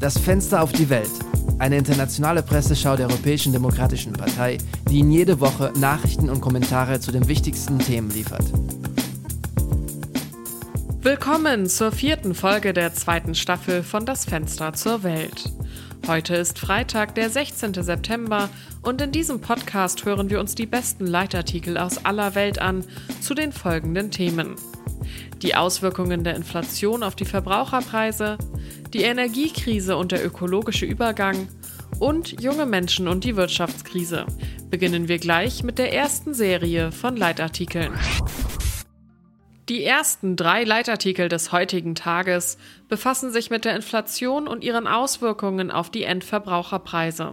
Das Fenster auf die Welt. Eine internationale Presseschau der Europäischen Demokratischen Partei, die Ihnen jede Woche Nachrichten und Kommentare zu den wichtigsten Themen liefert. Willkommen zur vierten Folge der zweiten Staffel von Das Fenster zur Welt. Heute ist Freitag, der 16. September und in diesem Podcast hören wir uns die besten Leitartikel aus aller Welt an zu den folgenden Themen. Die Auswirkungen der Inflation auf die Verbraucherpreise, die Energiekrise und der ökologische Übergang und junge Menschen und die Wirtschaftskrise. Beginnen wir gleich mit der ersten Serie von Leitartikeln. Die ersten drei Leitartikel des heutigen Tages befassen sich mit der Inflation und ihren Auswirkungen auf die Endverbraucherpreise.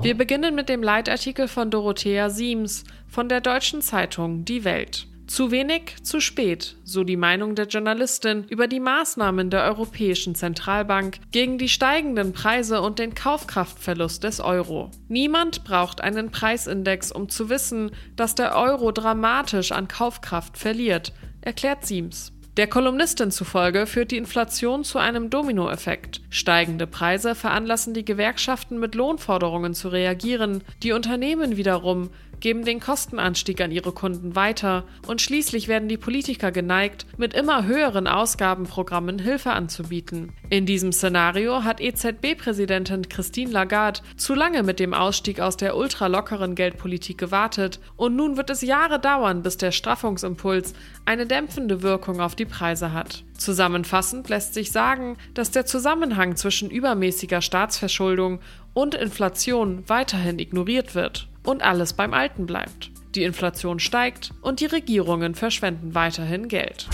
Wir beginnen mit dem Leitartikel von Dorothea Siems von der deutschen Zeitung Die Welt. Zu wenig, zu spät, so die Meinung der Journalistin über die Maßnahmen der Europäischen Zentralbank gegen die steigenden Preise und den Kaufkraftverlust des Euro. Niemand braucht einen Preisindex, um zu wissen, dass der Euro dramatisch an Kaufkraft verliert, erklärt Siems. Der Kolumnistin zufolge führt die Inflation zu einem Dominoeffekt. Steigende Preise veranlassen die Gewerkschaften mit Lohnforderungen zu reagieren, die Unternehmen wiederum geben den Kostenanstieg an ihre Kunden weiter und schließlich werden die Politiker geneigt, mit immer höheren Ausgabenprogrammen Hilfe anzubieten. In diesem Szenario hat EZB-Präsidentin Christine Lagarde zu lange mit dem Ausstieg aus der ultralockeren Geldpolitik gewartet und nun wird es Jahre dauern, bis der Straffungsimpuls eine dämpfende Wirkung auf die Preise hat. Zusammenfassend lässt sich sagen, dass der Zusammenhang zwischen übermäßiger Staatsverschuldung und Inflation weiterhin ignoriert wird und alles beim Alten bleibt. Die Inflation steigt und die Regierungen verschwenden weiterhin Geld.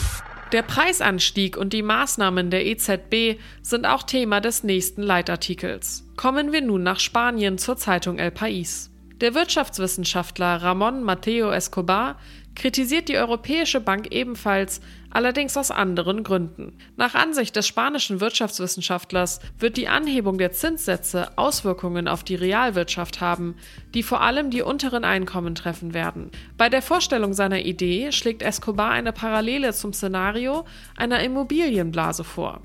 Der Preisanstieg und die Maßnahmen der EZB sind auch Thema des nächsten Leitartikels. Kommen wir nun nach Spanien zur Zeitung El País. Der Wirtschaftswissenschaftler Ramon Mateo Escobar kritisiert die Europäische Bank ebenfalls, allerdings aus anderen Gründen. Nach Ansicht des spanischen Wirtschaftswissenschaftlers wird die Anhebung der Zinssätze Auswirkungen auf die Realwirtschaft haben, die vor allem die unteren Einkommen treffen werden. Bei der Vorstellung seiner Idee schlägt Escobar eine Parallele zum Szenario einer Immobilienblase vor.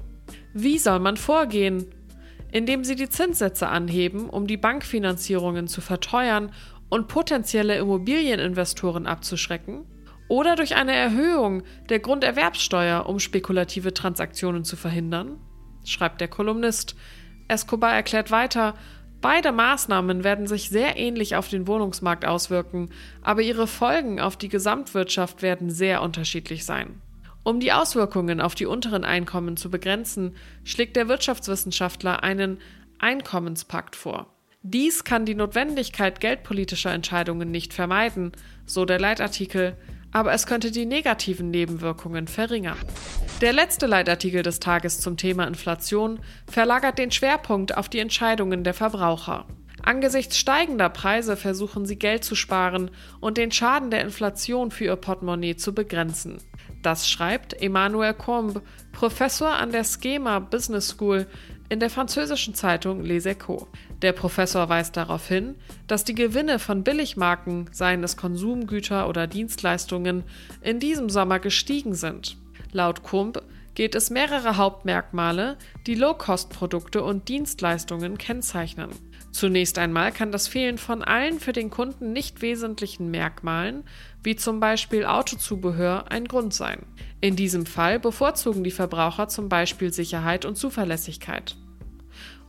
Wie soll man vorgehen? Indem sie die Zinssätze anheben, um die Bankfinanzierungen zu verteuern und potenzielle Immobilieninvestoren abzuschrecken? Oder durch eine Erhöhung der Grunderwerbssteuer, um spekulative Transaktionen zu verhindern? Schreibt der Kolumnist. Escobar erklärt weiter, beide Maßnahmen werden sich sehr ähnlich auf den Wohnungsmarkt auswirken, aber ihre Folgen auf die Gesamtwirtschaft werden sehr unterschiedlich sein. Um die Auswirkungen auf die unteren Einkommen zu begrenzen, schlägt der Wirtschaftswissenschaftler einen Einkommenspakt vor. Dies kann die Notwendigkeit geldpolitischer Entscheidungen nicht vermeiden, so der Leitartikel, aber es könnte die negativen Nebenwirkungen verringern. Der letzte Leitartikel des Tages zum Thema Inflation verlagert den Schwerpunkt auf die Entscheidungen der Verbraucher. Angesichts steigender Preise versuchen sie Geld zu sparen und den Schaden der Inflation für ihr Portemonnaie zu begrenzen. Das schreibt Emmanuel Combe, Professor an der Schema Business School in der französischen Zeitung Les Echos. Der Professor weist darauf hin, dass die Gewinne von Billigmarken, seien es Konsumgüter oder Dienstleistungen, in diesem Sommer gestiegen sind. Laut Kump geht es mehrere Hauptmerkmale, die Low-Cost-Produkte und Dienstleistungen kennzeichnen. Zunächst einmal kann das Fehlen von allen für den Kunden nicht wesentlichen Merkmalen, wie zum Beispiel Autozubehör, ein Grund sein. In diesem Fall bevorzugen die Verbraucher zum Beispiel Sicherheit und Zuverlässigkeit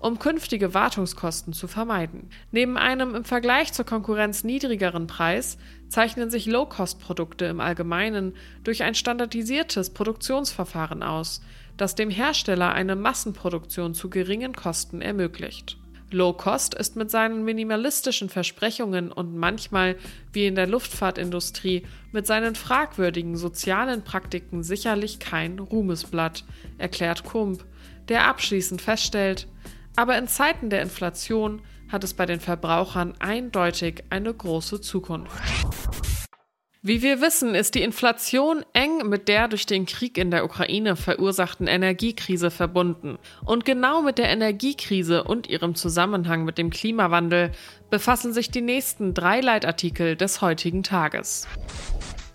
um künftige Wartungskosten zu vermeiden. Neben einem im Vergleich zur Konkurrenz niedrigeren Preis zeichnen sich Low-Cost-Produkte im Allgemeinen durch ein standardisiertes Produktionsverfahren aus, das dem Hersteller eine Massenproduktion zu geringen Kosten ermöglicht. Low Cost ist mit seinen minimalistischen Versprechungen und manchmal, wie in der Luftfahrtindustrie, mit seinen fragwürdigen sozialen Praktiken sicherlich kein Ruhmesblatt, erklärt Kump, der abschließend feststellt, aber in Zeiten der Inflation hat es bei den Verbrauchern eindeutig eine große Zukunft. Wie wir wissen, ist die Inflation eng mit der durch den Krieg in der Ukraine verursachten Energiekrise verbunden. Und genau mit der Energiekrise und ihrem Zusammenhang mit dem Klimawandel befassen sich die nächsten drei Leitartikel des heutigen Tages.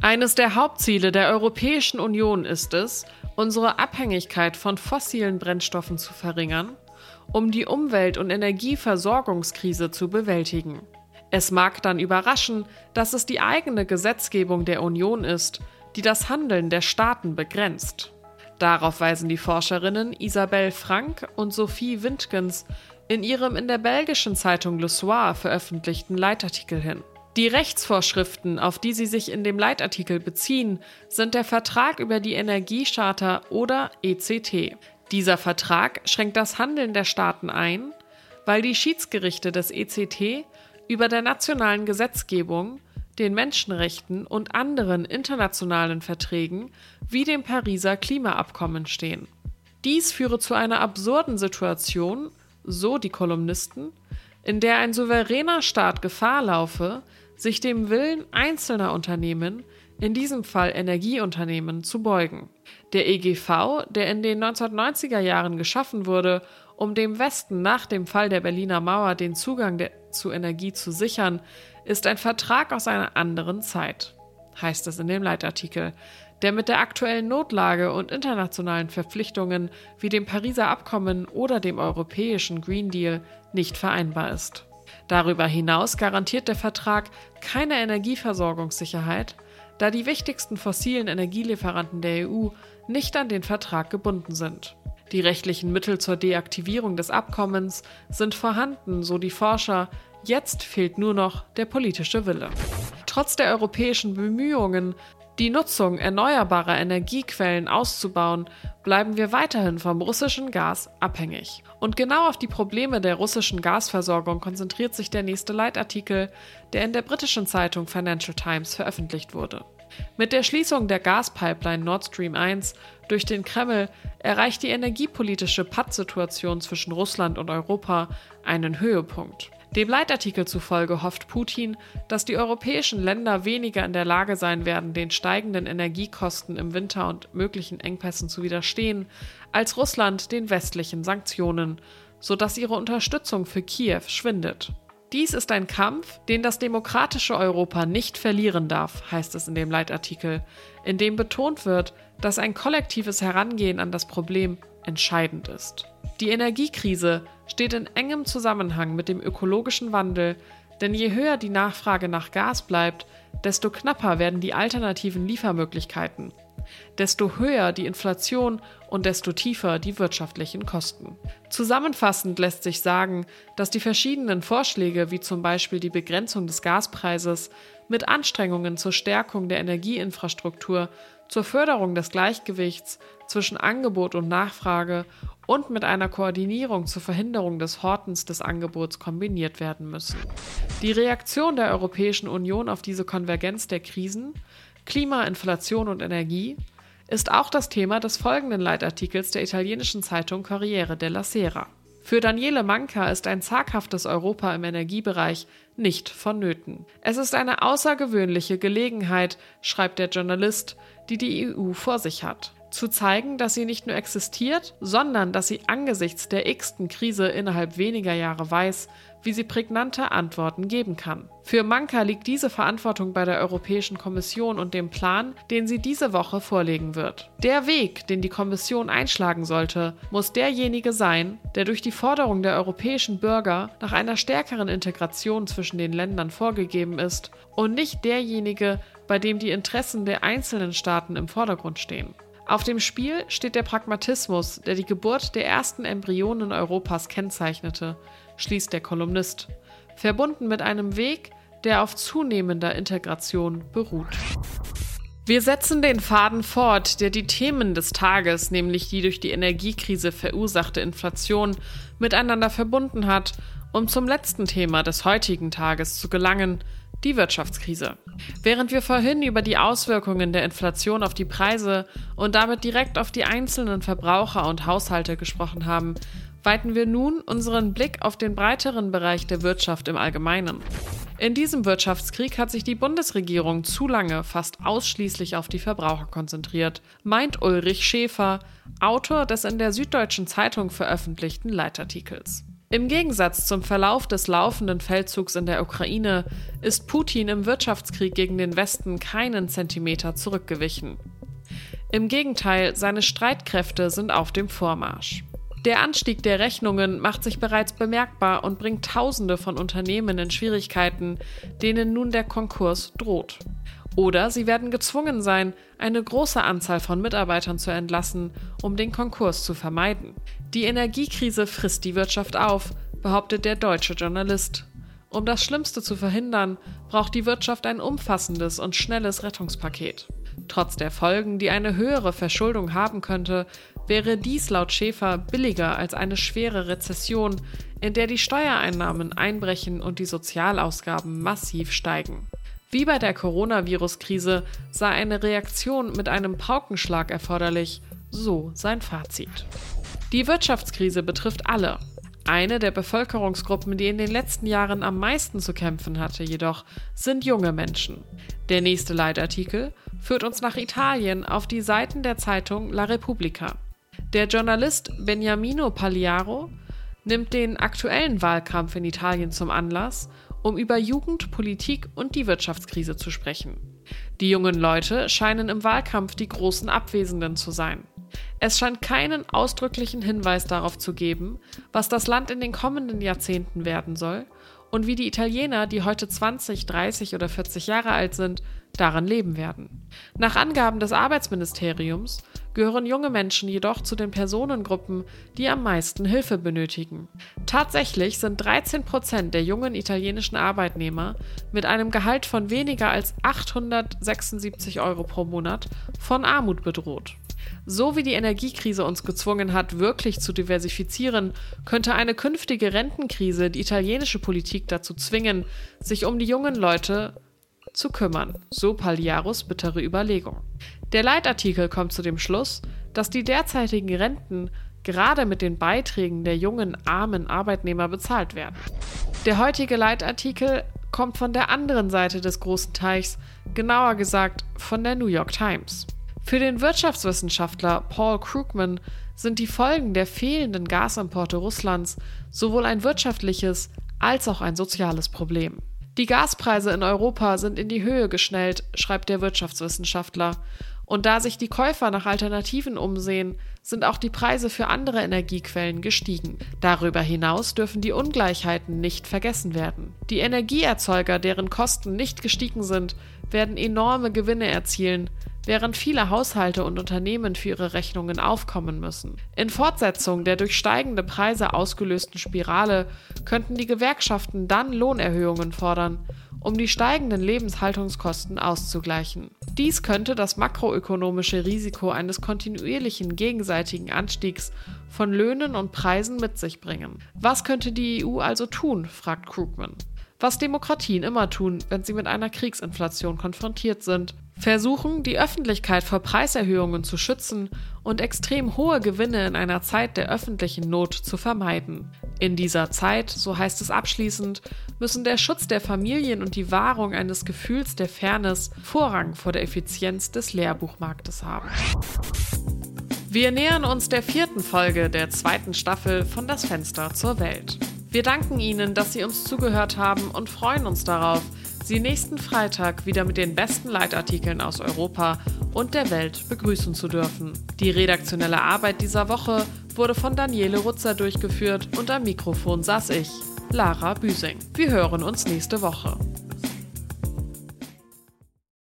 Eines der Hauptziele der Europäischen Union ist es, unsere Abhängigkeit von fossilen Brennstoffen zu verringern um die Umwelt- und Energieversorgungskrise zu bewältigen. Es mag dann überraschen, dass es die eigene Gesetzgebung der Union ist, die das Handeln der Staaten begrenzt. Darauf weisen die Forscherinnen Isabelle Frank und Sophie Windgens in ihrem in der belgischen Zeitung Le Soir veröffentlichten Leitartikel hin. Die Rechtsvorschriften, auf die sie sich in dem Leitartikel beziehen, sind der Vertrag über die Energiecharta oder ECT. Dieser Vertrag schränkt das Handeln der Staaten ein, weil die Schiedsgerichte des ECT über der nationalen Gesetzgebung den Menschenrechten und anderen internationalen Verträgen wie dem Pariser Klimaabkommen stehen. Dies führe zu einer absurden Situation, so die Kolumnisten, in der ein souveräner Staat Gefahr laufe, sich dem Willen einzelner Unternehmen, in diesem Fall Energieunternehmen, zu beugen. Der EGV, der in den 1990er Jahren geschaffen wurde, um dem Westen nach dem Fall der Berliner Mauer den Zugang der, zu Energie zu sichern, ist ein Vertrag aus einer anderen Zeit, heißt es in dem Leitartikel, der mit der aktuellen Notlage und internationalen Verpflichtungen wie dem Pariser Abkommen oder dem europäischen Green Deal nicht vereinbar ist. Darüber hinaus garantiert der Vertrag keine Energieversorgungssicherheit, da die wichtigsten fossilen Energielieferanten der EU nicht an den Vertrag gebunden sind. Die rechtlichen Mittel zur Deaktivierung des Abkommens sind vorhanden, so die Forscher, Jetzt fehlt nur noch der politische Wille. Trotz der europäischen Bemühungen, die Nutzung erneuerbarer Energiequellen auszubauen, bleiben wir weiterhin vom russischen Gas abhängig. Und genau auf die Probleme der russischen Gasversorgung konzentriert sich der nächste Leitartikel, der in der britischen Zeitung Financial Times veröffentlicht wurde. Mit der Schließung der Gaspipeline Nord Stream 1 durch den Kreml erreicht die energiepolitische Pattsituation zwischen Russland und Europa einen Höhepunkt. Dem Leitartikel zufolge hofft Putin, dass die europäischen Länder weniger in der Lage sein werden, den steigenden Energiekosten im Winter und möglichen Engpässen zu widerstehen, als Russland den westlichen Sanktionen, sodass ihre Unterstützung für Kiew schwindet. Dies ist ein Kampf, den das demokratische Europa nicht verlieren darf, heißt es in dem Leitartikel, in dem betont wird, dass ein kollektives Herangehen an das Problem entscheidend ist. Die Energiekrise steht in engem Zusammenhang mit dem ökologischen Wandel, denn je höher die Nachfrage nach Gas bleibt, desto knapper werden die alternativen Liefermöglichkeiten, desto höher die Inflation und desto tiefer die wirtschaftlichen Kosten. Zusammenfassend lässt sich sagen, dass die verschiedenen Vorschläge, wie zum Beispiel die Begrenzung des Gaspreises, mit Anstrengungen zur Stärkung der Energieinfrastruktur, zur Förderung des Gleichgewichts zwischen Angebot und Nachfrage und mit einer Koordinierung zur Verhinderung des Hortens des Angebots kombiniert werden müssen. Die Reaktion der Europäischen Union auf diese Konvergenz der Krisen Klima, Inflation und Energie ist auch das Thema des folgenden Leitartikels der italienischen Zeitung Corriere della Sera. Für Daniele Manca ist ein zaghaftes Europa im Energiebereich nicht vonnöten. Es ist eine außergewöhnliche Gelegenheit, schreibt der Journalist, die die EU vor sich hat zu zeigen, dass sie nicht nur existiert, sondern dass sie angesichts der x-ten Krise innerhalb weniger Jahre weiß, wie sie prägnante Antworten geben kann. Für Manka liegt diese Verantwortung bei der Europäischen Kommission und dem Plan, den sie diese Woche vorlegen wird. Der Weg, den die Kommission einschlagen sollte, muss derjenige sein, der durch die Forderung der europäischen Bürger nach einer stärkeren Integration zwischen den Ländern vorgegeben ist und nicht derjenige, bei dem die Interessen der einzelnen Staaten im Vordergrund stehen. Auf dem Spiel steht der Pragmatismus, der die Geburt der ersten Embryonen Europas kennzeichnete, schließt der Kolumnist, verbunden mit einem Weg, der auf zunehmender Integration beruht. Wir setzen den Faden fort, der die Themen des Tages, nämlich die durch die Energiekrise verursachte Inflation, miteinander verbunden hat, um zum letzten Thema des heutigen Tages zu gelangen, die Wirtschaftskrise. Während wir vorhin über die Auswirkungen der Inflation auf die Preise und damit direkt auf die einzelnen Verbraucher und Haushalte gesprochen haben, weiten wir nun unseren Blick auf den breiteren Bereich der Wirtschaft im Allgemeinen. In diesem Wirtschaftskrieg hat sich die Bundesregierung zu lange fast ausschließlich auf die Verbraucher konzentriert, meint Ulrich Schäfer, Autor des in der Süddeutschen Zeitung veröffentlichten Leitartikels. Im Gegensatz zum Verlauf des laufenden Feldzugs in der Ukraine ist Putin im Wirtschaftskrieg gegen den Westen keinen Zentimeter zurückgewichen. Im Gegenteil, seine Streitkräfte sind auf dem Vormarsch. Der Anstieg der Rechnungen macht sich bereits bemerkbar und bringt Tausende von Unternehmen in Schwierigkeiten, denen nun der Konkurs droht. Oder sie werden gezwungen sein, eine große Anzahl von Mitarbeitern zu entlassen, um den Konkurs zu vermeiden. Die Energiekrise frisst die Wirtschaft auf, behauptet der deutsche Journalist. Um das Schlimmste zu verhindern, braucht die Wirtschaft ein umfassendes und schnelles Rettungspaket. Trotz der Folgen, die eine höhere Verschuldung haben könnte, wäre dies laut Schäfer billiger als eine schwere Rezession, in der die Steuereinnahmen einbrechen und die Sozialausgaben massiv steigen. Wie bei der Coronavirus-Krise sei eine Reaktion mit einem Paukenschlag erforderlich, so sein Fazit. Die Wirtschaftskrise betrifft alle, eine der Bevölkerungsgruppen, die in den letzten Jahren am meisten zu kämpfen hatte, jedoch, sind junge Menschen. Der nächste Leitartikel führt uns nach Italien auf die Seiten der Zeitung La Repubblica. Der Journalist Beniamino Pagliaro nimmt den aktuellen Wahlkampf in Italien zum Anlass, um über Jugend, Politik und die Wirtschaftskrise zu sprechen. Die jungen Leute scheinen im Wahlkampf die großen Abwesenden zu sein. Es scheint keinen ausdrücklichen Hinweis darauf zu geben, was das Land in den kommenden Jahrzehnten werden soll und wie die Italiener, die heute 20, 30 oder 40 Jahre alt sind, darin leben werden. Nach Angaben des Arbeitsministeriums gehören junge Menschen jedoch zu den Personengruppen, die am meisten Hilfe benötigen. Tatsächlich sind 13 Prozent der jungen italienischen Arbeitnehmer mit einem Gehalt von weniger als 876 Euro pro Monat von Armut bedroht. So wie die Energiekrise uns gezwungen hat, wirklich zu diversifizieren, könnte eine künftige Rentenkrise die italienische Politik dazu zwingen, sich um die jungen Leute zu kümmern, so Pagliaros bittere Überlegung. Der Leitartikel kommt zu dem Schluss, dass die derzeitigen Renten gerade mit den Beiträgen der jungen, armen Arbeitnehmer bezahlt werden. Der heutige Leitartikel kommt von der anderen Seite des großen Teichs, genauer gesagt von der New York Times. Für den Wirtschaftswissenschaftler Paul Krugman sind die Folgen der fehlenden Gasimporte Russlands sowohl ein wirtschaftliches als auch ein soziales Problem. Die Gaspreise in Europa sind in die Höhe geschnellt, schreibt der Wirtschaftswissenschaftler, und da sich die Käufer nach Alternativen umsehen, sind auch die Preise für andere Energiequellen gestiegen. Darüber hinaus dürfen die Ungleichheiten nicht vergessen werden. Die Energieerzeuger, deren Kosten nicht gestiegen sind, werden enorme Gewinne erzielen, während viele Haushalte und Unternehmen für ihre Rechnungen aufkommen müssen. In Fortsetzung der durch steigende Preise ausgelösten Spirale könnten die Gewerkschaften dann Lohnerhöhungen fordern, um die steigenden Lebenshaltungskosten auszugleichen. Dies könnte das makroökonomische Risiko eines kontinuierlichen gegenseitigen Anstiegs von Löhnen und Preisen mit sich bringen. Was könnte die EU also tun? fragt Krugman. Was Demokratien immer tun, wenn sie mit einer Kriegsinflation konfrontiert sind versuchen, die Öffentlichkeit vor Preiserhöhungen zu schützen und extrem hohe Gewinne in einer Zeit der öffentlichen Not zu vermeiden. In dieser Zeit, so heißt es abschließend, müssen der Schutz der Familien und die Wahrung eines Gefühls der Fairness Vorrang vor der Effizienz des Lehrbuchmarktes haben. Wir nähern uns der vierten Folge der zweiten Staffel von Das Fenster zur Welt. Wir danken Ihnen, dass Sie uns zugehört haben und freuen uns darauf, Sie nächsten Freitag wieder mit den besten Leitartikeln aus Europa und der Welt begrüßen zu dürfen. Die redaktionelle Arbeit dieser Woche wurde von Daniele Rutzer durchgeführt und am Mikrofon saß ich, Lara Büsing. Wir hören uns nächste Woche.